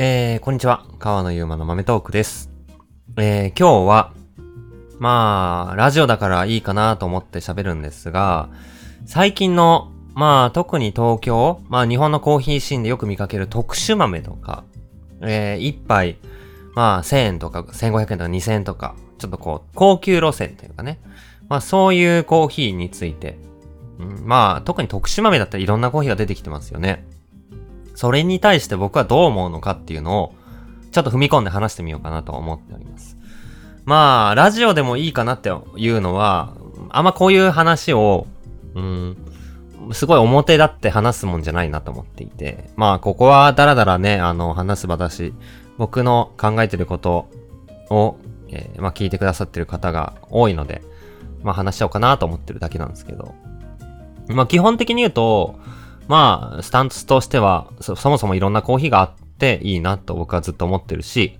えー、こんにちは。川野ゆうまの豆トークです。えー、今日は、まあ、ラジオだからいいかなと思って喋るんですが、最近の、まあ、特に東京、まあ、日本のコーヒーシーンでよく見かける特殊豆とか、えー、一杯、まあ、1000円とか、1500円とか2000円とか、ちょっとこう、高級路線というかね、まあ、そういうコーヒーについて、うん、まあ、特に特殊豆だったらいろんなコーヒーが出てきてますよね。それに対して僕はどう思うのかっていうのを、ちょっと踏み込んで話してみようかなと思っております。まあ、ラジオでもいいかなっていうのは、あんまこういう話を、うん、すごい表立って話すもんじゃないなと思っていて、まあ、ここはだらだらね、あの、話す場だし、僕の考えてることを、えーまあ、聞いてくださってる方が多いので、まあ、話しちゃおうかなと思ってるだけなんですけど、まあ、基本的に言うと、まあ、スタンスとしてはそ、そもそもいろんなコーヒーがあっていいなと僕はずっと思ってるし、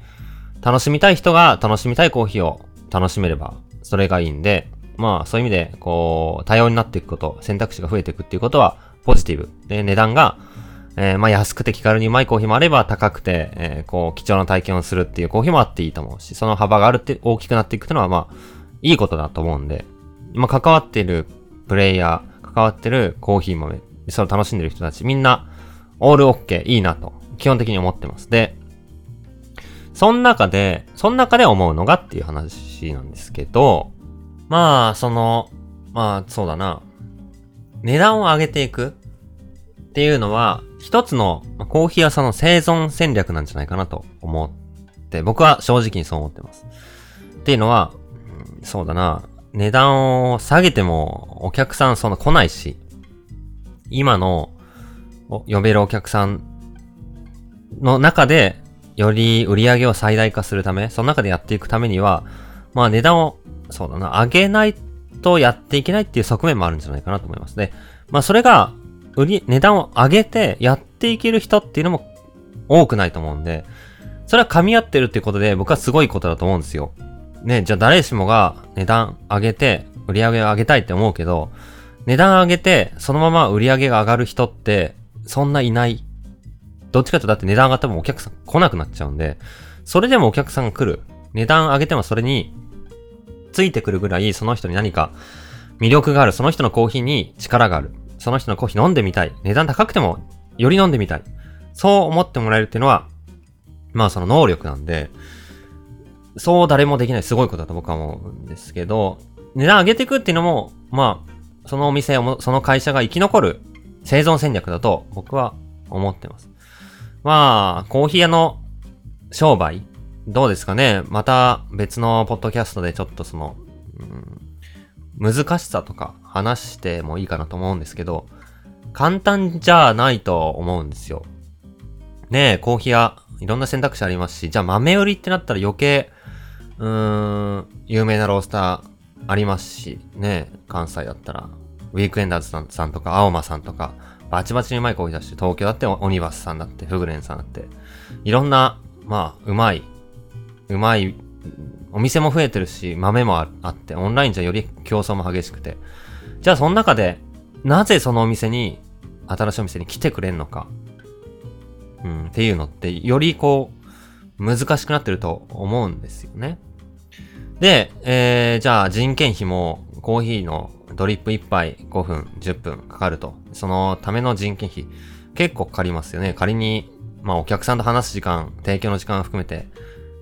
楽しみたい人が楽しみたいコーヒーを楽しめれば、それがいいんで、まあ、そういう意味で、こう、多様になっていくこと、選択肢が増えていくっていうことは、ポジティブ。で、値段が、えーまあ、安くて気軽にうまいコーヒーもあれば、高くて、えーこう、貴重な体験をするっていうコーヒーもあっていいと思うし、その幅があるって、大きくなっていくっていうのは、まあ、いいことだと思うんで、まあ、関わってるプレイヤー、関わってるコーヒー豆、それを楽しんでる人たち、みんな、オールオッケー、いいなと、基本的に思ってます。で、その中で、その中で思うのがっていう話なんですけど、まあ、その、まあ、そうだな、値段を上げていくっていうのは、一つのコーヒー屋さんの生存戦略なんじゃないかなと思って、僕は正直にそう思ってます。っていうのは、うんそうだな、値段を下げてもお客さんそんな来ないし、今の呼べるお客さんの中で、より売り上げを最大化するため、その中でやっていくためには、まあ値段を、そうだな、上げないとやっていけないっていう側面もあるんじゃないかなと思いますね。まあそれが、売り、値段を上げてやっていける人っていうのも多くないと思うんで、それは噛み合ってるっていうことで僕はすごいことだと思うんですよ。ね、じゃあ誰しもが値段上げて売り上げを上げたいって思うけど、値段上げてそのまま売り上げが上がる人ってそんないない。どっちかというとだって値段上がってもお客さん来なくなっちゃうんで、それでもお客さんが来る。値段上げてもそれについてくるぐらいその人に何か魅力がある。その人のコーヒーに力がある。その人のコーヒー飲んでみたい。値段高くてもより飲んでみたい。そう思ってもらえるっていうのは、まあその能力なんで、そう誰もできないすごいことだと僕は思うんですけど、値段上げていくっていうのも、まあ、そのお店をも、その会社が生き残る生存戦略だと僕は思ってます。まあ、コーヒー屋の商売、どうですかねまた別のポッドキャストでちょっとその、うん、難しさとか話してもいいかなと思うんですけど、簡単じゃないと思うんですよ。ねえ、コーヒー屋、いろんな選択肢ありますし、じゃあ豆売りってなったら余計、うーん、有名なロースターありますし、ね、関西だったら、ウィークエンダーズさんとか、青間さんとか、バチバチにうまいコーヒーだし、東京だってオニバスさんだって、フグレンさんだって、いろんな、まあ、うまい、うまい、お店も増えてるし、豆もああって、オンラインじゃより競争も激しくて。じゃあその中で、なぜそのお店に、新しいお店に来てくれんのか。うん、っていうのって、よりこう、難しくなってると思うんですよね。で、えー、じゃあ人件費もコーヒーのドリップ1杯5分、10分かかると。そのための人件費結構かかりますよね。仮に、まあお客さんと話す時間、提供の時間を含めて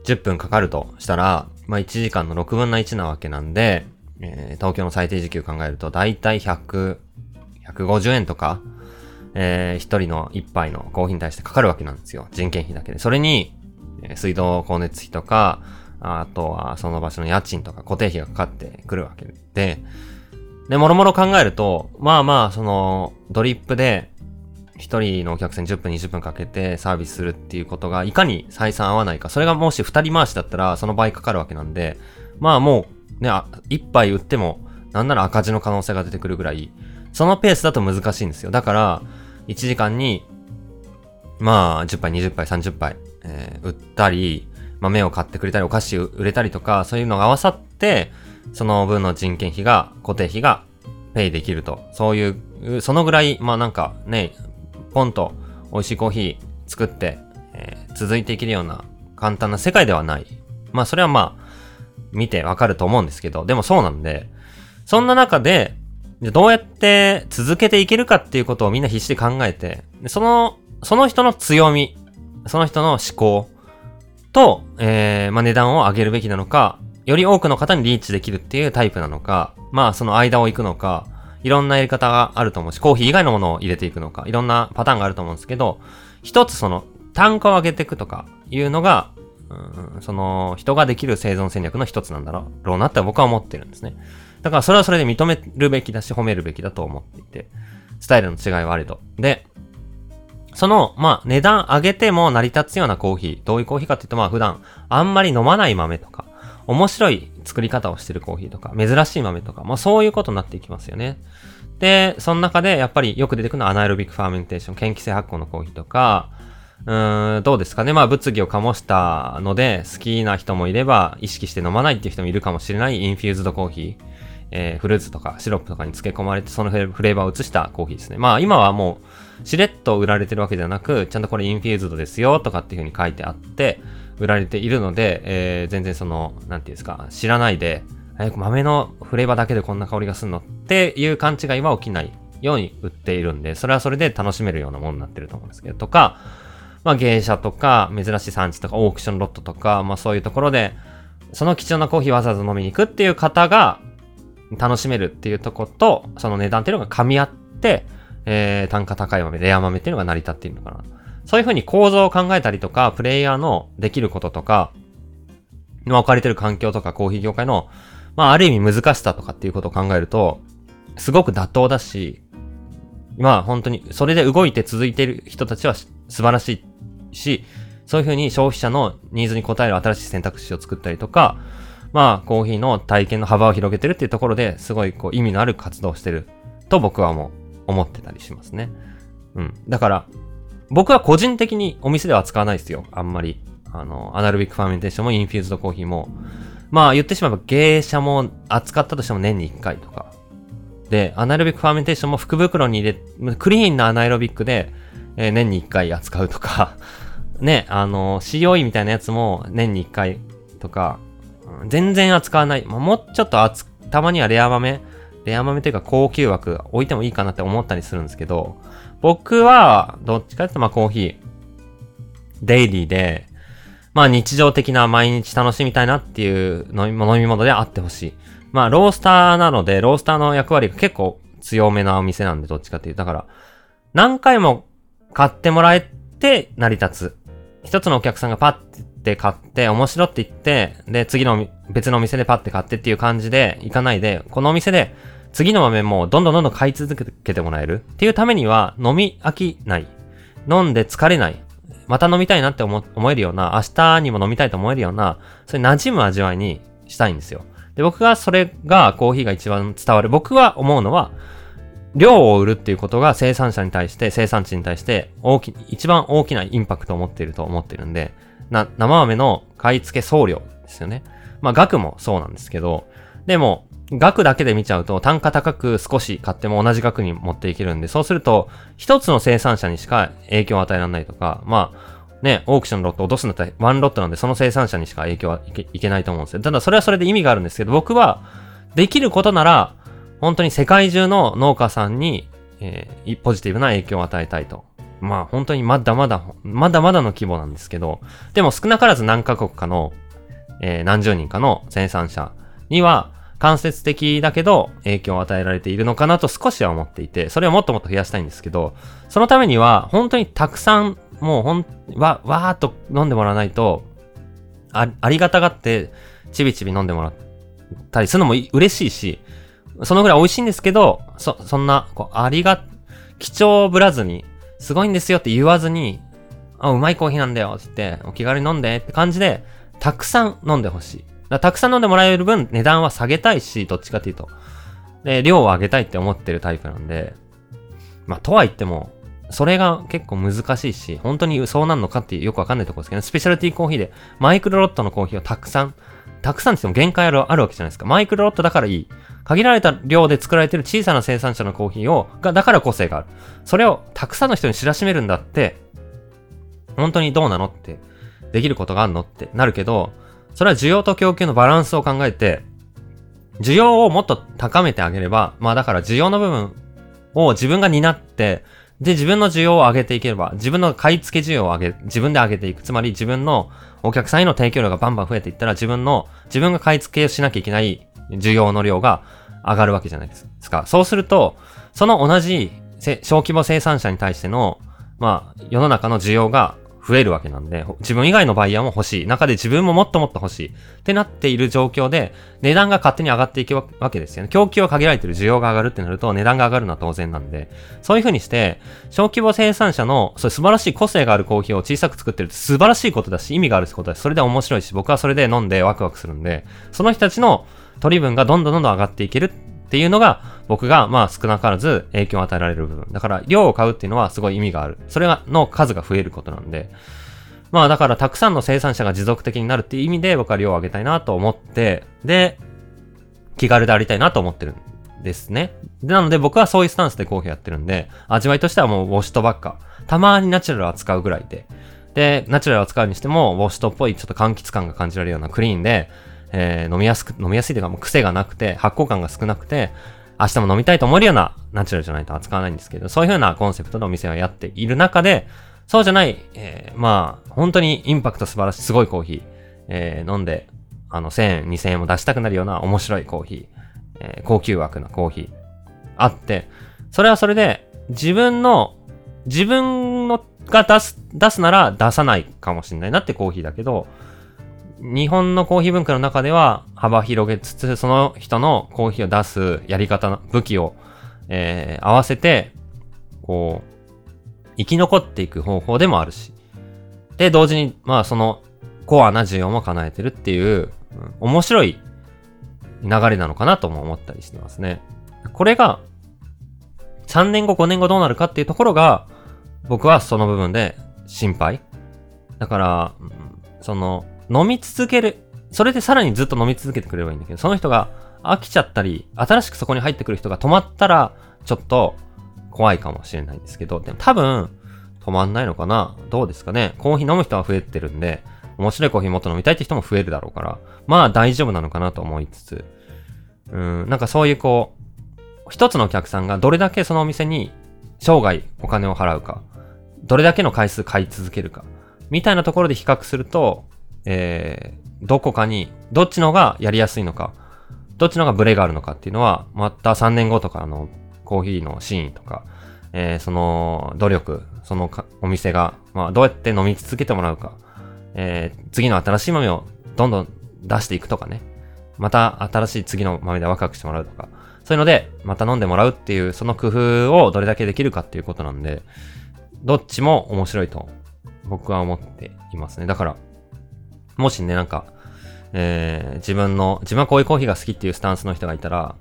10分かかるとしたら、まあ1時間の6分の1なわけなんで、えー東京の最低時給考えるとだいたい100、150円とか、えー一人の一杯のコーヒーに対してかかるわけなんですよ。人件費だけで。それに、水道光熱費とか、あとはその場所の家賃とか固定費がかかってくるわけで、で、もろもろ考えると、まあまあ、その、ドリップで、一人のお客さんに10分、20分かけてサービスするっていうことが、いかに採算合わないか。それがもし二人回しだったら、その倍かかるわけなんで、まあもう、ね、一杯売っても、なんなら赤字の可能性が出てくるぐらい、そのペースだと難しいんですよ。だから、1時間に、まあ、10杯、20杯、30杯、えー売ったり、豆を買ってくれたり、お菓子売れたりとか、そういうのが合わさって、その分の人件費が、固定費が、ペイできると。そういう、そのぐらい、まあなんかね、ポンと美味しいコーヒー作って、えー続いていけるような簡単な世界ではない。まあそれはまあ、見てわかると思うんですけど、でもそうなんで、そんな中で、どうやって続けていけるかっていうことをみんな必死で考えて、その、その人の強み、その人の思考と、えー、まあ値段を上げるべきなのか、より多くの方にリーチできるっていうタイプなのか、まあその間を行くのか、いろんなやり方があると思うし、コーヒー以外のものを入れていくのか、いろんなパターンがあると思うんですけど、一つその単価を上げていくとかいうのが、うん、その人ができる生存戦略の一つなんだろうなって僕は思ってるんですね。だからそれはそれで認めるべきだし褒めるべきだと思っていて、スタイルの違いはあれど。で、その、まあ、値段上げても成り立つようなコーヒー。どういうコーヒーかって言うと、まあ、普段、あんまり飲まない豆とか、面白い作り方をしてるコーヒーとか、珍しい豆とか、まあ、そういうことになっていきますよね。で、その中で、やっぱりよく出てくるのは anaerobic fermentation、嫌気性発酵のコーヒーとか、うーん、どうですかね。まあ、物議を醸したので、好きな人もいれば、意識して飲まないっていう人もいるかもしれない infused コーヒー。えー、フルーツとかシロップとかに漬け込まれて、そのフレーバーを移したコーヒーですね。まあ、今はもう、しれっと売られてるわけではなく、ちゃんとこれ infused ですよ、とかっていう風に書いてあって、売られているので、えー、全然その、なんていうんですか、知らないで、えー、豆のフレーバーだけでこんな香りがするのっていう勘違いは起きないように売っているんで、それはそれで楽しめるようなものになってると思うんですけど、とか、まあ、芸者とか、珍しい産地とか、オークションロットとか、まあ、そういうところで、その貴重なコーヒーわざわざ飲みに行くっていう方が、楽しめるっていうとこと、その値段っていうのが噛み合って、えー、単価高い豆、レア豆っていうのが成り立っているのかな。そういうふうに構造を考えたりとか、プレイヤーのできることとか、まあ、置かれてる環境とか、コーヒー業界の、まあ、ある意味難しさとかっていうことを考えると、すごく妥当だし、まあ、本当に、それで動いて続いている人たちは素晴らしいし、そういうふうに消費者のニーズに応える新しい選択肢を作ったりとか、まあ、コーヒーの体験の幅を広げてるっていうところですごいこう意味のある活動をしてると僕はもう思ってたりしますね。うん。だから、僕は個人的にお店では使わないですよ。あんまり。あの、 anaerobic fermentation も infused コーヒーも。まあ言ってしまえばゲイシャも扱ったとしても年に1回とか。で、 anaerobic fermentation も福袋に入れ、クリーンな anaerobic で、えー、年に1回扱うとかね、あの、COE みたいなやつも年に1回とか、全然扱わない。ま、もうちょっと扱、たまにはレア豆、レア豆というか高級枠置いてもいいかなって思ったりするんですけど、僕は、どっちかっていうとまあコーヒー、デイリーで、まあ日常的な毎日楽しみたいなっていう飲み物であってほしい。まあロースターなので、ロースターの役割が結構強めなお店なんで、どっちかっていう。だから、何回も買ってもらえて成り立つ。一つのお客さんがパッて買って、面白って言って、で、次の別のお店でパッて買ってっていう感じで行かないで、このお店で次の豆もどんどんどんどん買い続けてもらえるっていうためには飲み飽きない。飲んで疲れない。また飲みたいなって思えるような、明日にも飲みたいと思えるような、それ馴染む味わいにしたいんですよ。で、僕がそれがコーヒーが一番伝わる。僕は思うのは、量を売るっていうことが生産者に対して、生産地に対して大き、一番大きなインパクトを持っていると思ってるんで、な、生豆の買い付け送料ですよね。まあ額もそうなんですけど、でも、額だけで見ちゃうと単価高く少し買っても同じ額に持っていけるんで、そうすると、一つの生産者にしか影響を与えられないとか、まあ、ね、オークションのロットを落とすんだったらワンロットなんで、その生産者にしか影響はいけいけないと思うんですよ。ただそれはそれで意味があるんですけど、僕は、できることなら、本当に世界中の農家さんに、えー、ポジティブな影響を与えたいと。まあ本当にまだまだ、まだまだの規模なんですけど、でも少なからず何カ国かの、えー、何十人かの生産者には、間接的だけど影響を与えられているのかなと少しは思っていて、それをもっともっと増やしたいんですけど、そのためには本当にたくさん、もうほん、わ、わーっと飲んでもらわないと、あありがたがってちびちび飲んでもらったりするのも嬉しいし、そのぐらい美味しいんですけど、そ、そんな、こう、ありが、貴重ぶらずに、すごいんですよって言わずに、あ、うまいコーヒーなんだよって言って、お気軽に飲んでって感じで、たくさん飲んでほしい。たくさん飲んでもらえる分、値段は下げたいし、どっちかっていうと。で、量を上げたいって思ってるタイプなんで、まあ、とは言っても、それが結構難しいし、本当にそうなんのかってよくわかんないところですけど、ね、スペシャルティーコーヒーで、マイクロロットのコーヒーをたくさん、たくさんって言っても限界あるあるわけじゃないですか。マイクロロットだからいい。限られた量で作られてる小さな生産者のコーヒーを、が、だから個性がある。それをたくさんの人に知らしめるんだって、本当にどうなのって、できることがあるのってなるけど、それは需要と供給のバランスを考えて、需要をもっと高めてあげれば、まあだから需要の部分を自分が担って、で、自分の需要を上げていければ、自分の買い付け需要を上げ、自分で上げていく。つまり自分のお客さんへの提供量がバンバン増えていったら、自分の、自分が買い付けをしなきゃいけない需要の量が上がるわけじゃないですか。そうすると、その同じ小規模生産者に対しての、まあ、世の中の需要が増えるわけなんで、自分以外のバイヤーも欲しい。中で自分ももっともっと欲しい。ってなっている状況で、値段が勝手に上がっていくわけですよね。供給は限られてる需要が上がるってなると、値段が上がるのは当然なんで、そういう風にして、小規模生産者の、そういう素晴らしい個性があるコーヒーを小さく作ってるって素晴らしいことだし、意味があるってことだし、それで面白いし、僕はそれで飲んでワクワクするんで、その人たちの取り分がどんどんどんどん上がっていけるっていうのが、僕がまあ少なからず影響を与えられる部分。だから、量を買うっていうのはすごい意味がある。それ、の数が増えることなんで、まあだからたくさんの生産者が持続的になるっていう意味で僕は量を上げたいなと思って、で、気軽でありたいなと思ってるんですね。なので僕はそういうスタンスでコーヒーやってるんで、味わいとしてはもうウォシュトばっか。たまにナチュラルを扱うぐらいで。で、ナチュラルを扱うにしても、ウォシュトっぽいちょっと柑橘感が感じられるようなクリーンで、えー飲みやすく、飲みやすいというかもう癖がなくて、発酵感が少なくて、明日も飲みたいと思えるようなナチュラルじゃないと扱わないんですけど、そういう風なコンセプトでお店はやっている中で、そうじゃない、えーまあ、本当にインパクト素晴らしい、すごいコーヒー、えー飲んで、あの、1000円、2000円も出したくなるような面白いコーヒー、えー高級枠なコーヒー、あって、それはそれで、自分の、自分のが出す、出すなら出さないかもしれないなってコーヒーだけど、日本のコーヒー文化の中では幅広げつつ、その人のコーヒーを出すやり方の武器を、えー合わせて、こう、生き残っていく方法でもあるし。で、同時に、まあそのコアな需要も叶えてるっていう、うん面白い流れなのかなとも思ったりしてますね。これが、3年後、5年後どうなるかっていうところが、僕はその部分で心配。だから、その、飲み続ける、それでさらにずっと飲み続けてくれればいいんだけど、その人が飽きちゃったり、新しくそこに入ってくる人が止まったら、ちょっと怖いかもしれないんですけど、でも多分、止まんないのかな？どうですかね？コーヒー飲む人は増えてるんで、面白いコーヒーもっと飲みたいって人も増えるだろうから、まあ大丈夫なのかなと思いつつ、うん、なんかそういうこう、一つのお客さんがどれだけそのお店に生涯お金を払うか、どれだけの回数買い続けるか、みたいなところで比較すると、えー、どこかに、どっちの方がやりやすいのか、どっちの方がブレがあるのかっていうのは、また3年後とかのコーヒーのシーンとか、えーその努力、そのお店が、まあ、どうやって飲み続けてもらうか、えー次の新しい豆をどんどん出していくとかね。また新しい次の豆でワクワクしてもらうとか。そういうので、また飲んでもらうっていう、その工夫をどれだけできるかっていうことなんで、どっちも面白いと僕は思っていますね。だから、もしね、なんか、えー自分の、自分はこういうコーヒーが好きっていうスタンスの人がいたら、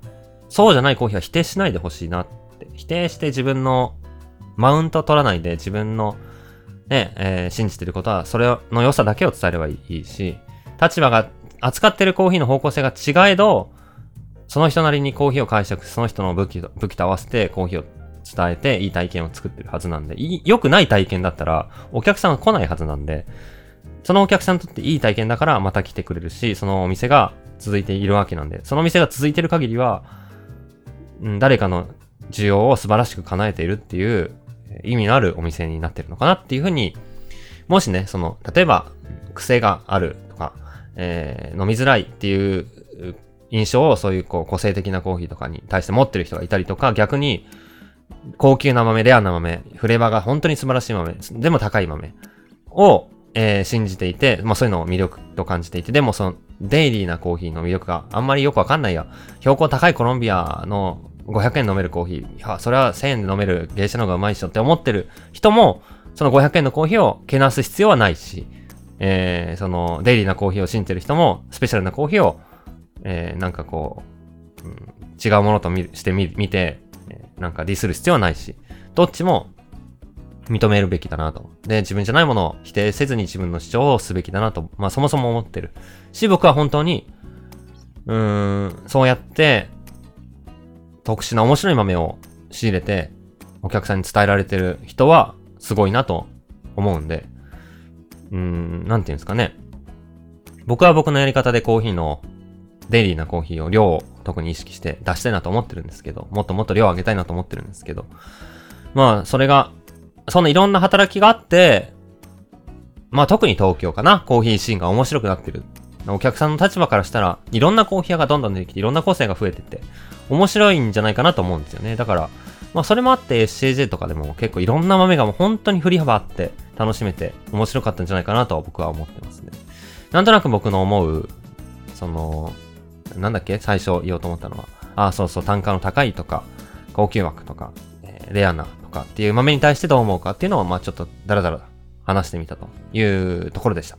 そうじゃないコーヒーは否定しないでほしいなって。否定して自分のマウント取らないで自分のね、えー信じてることはそれの良さだけを伝えればいいし、立場が扱ってるコーヒーの方向性が違えど、その人なりにコーヒーを解釈、その人の武器と武器と合わせてコーヒーを伝えていい体験を作ってるはずなんで、良くない体験だったらお客さんは来ないはずなんで、そのお客さんにとっていい体験だからまた来てくれるし、そのお店が続いているわけなんで、そのお店が続いてる限りは、うん誰かの需要を素晴らしく叶えているっていう意味のあるお店になってるのかなっていうふうに、もしね、その、例えば、癖があるとか、えー飲みづらいっていうう印象をそういうこう個性的なコーヒーとかに対して持ってる人がいたりとか、逆に、高級な豆、レアな豆、フレーバーが本当に素晴らしい豆、でも高い豆を、えー信じていて、まあそういうのを魅力と感じていて、でもその、デイリーなコーヒーの魅力があんまりよくわかんないや。標高高いコロンビアの500円飲めるコーヒー、いや、それは1000円で飲める芸者の方がうまいっしょって思ってる人も、その500円のコーヒーをけなす必要はないし、えーその、デイリーなコーヒーを信じてる人も、スペシャルなコーヒーを、えーなんかこう、うん違うものと見してみ見て、なんかディスる必要はないし、どっちも認めるべきだなと。で、自分じゃないものを否定せずに自分の主張をすべきだなと、まあそもそも思ってる。し、僕は本当に、うーん、そうやって、特殊な面白い豆を仕入れて、お客さんに伝えられてる人は、すごいなと思うんで、うーん、なんていうんですかね。僕は僕のやり方でコーヒーの、デイリーなコーヒーを量を特に意識して出したいなと思ってるんですけど、もっともっと量を上げたいなと思ってるんですけど、まあ、それが、そのいろんな働きがあって、まあ特に東京かな、コーヒーシーンが面白くなってる。お客さんの立場からしたら、いろんなコーヒー屋がどんどん出てきて、いろんな個性が増えてて、面白いんじゃないかなと思うんですよね。だから、まあそれもあって SCJ とかでも結構いろんな豆がもう本当に振り幅あって楽しめて面白かったんじゃないかなと僕は思ってますね。なんとなく僕の思う、その、なんだっけ？最初言おうと思ったのは、あ、そうそう、単価の高いとか、高級枠とか、レアなとかっていう豆に対してどう思うかっていうのを、まあちょっとダラダラ話してみたというところでした。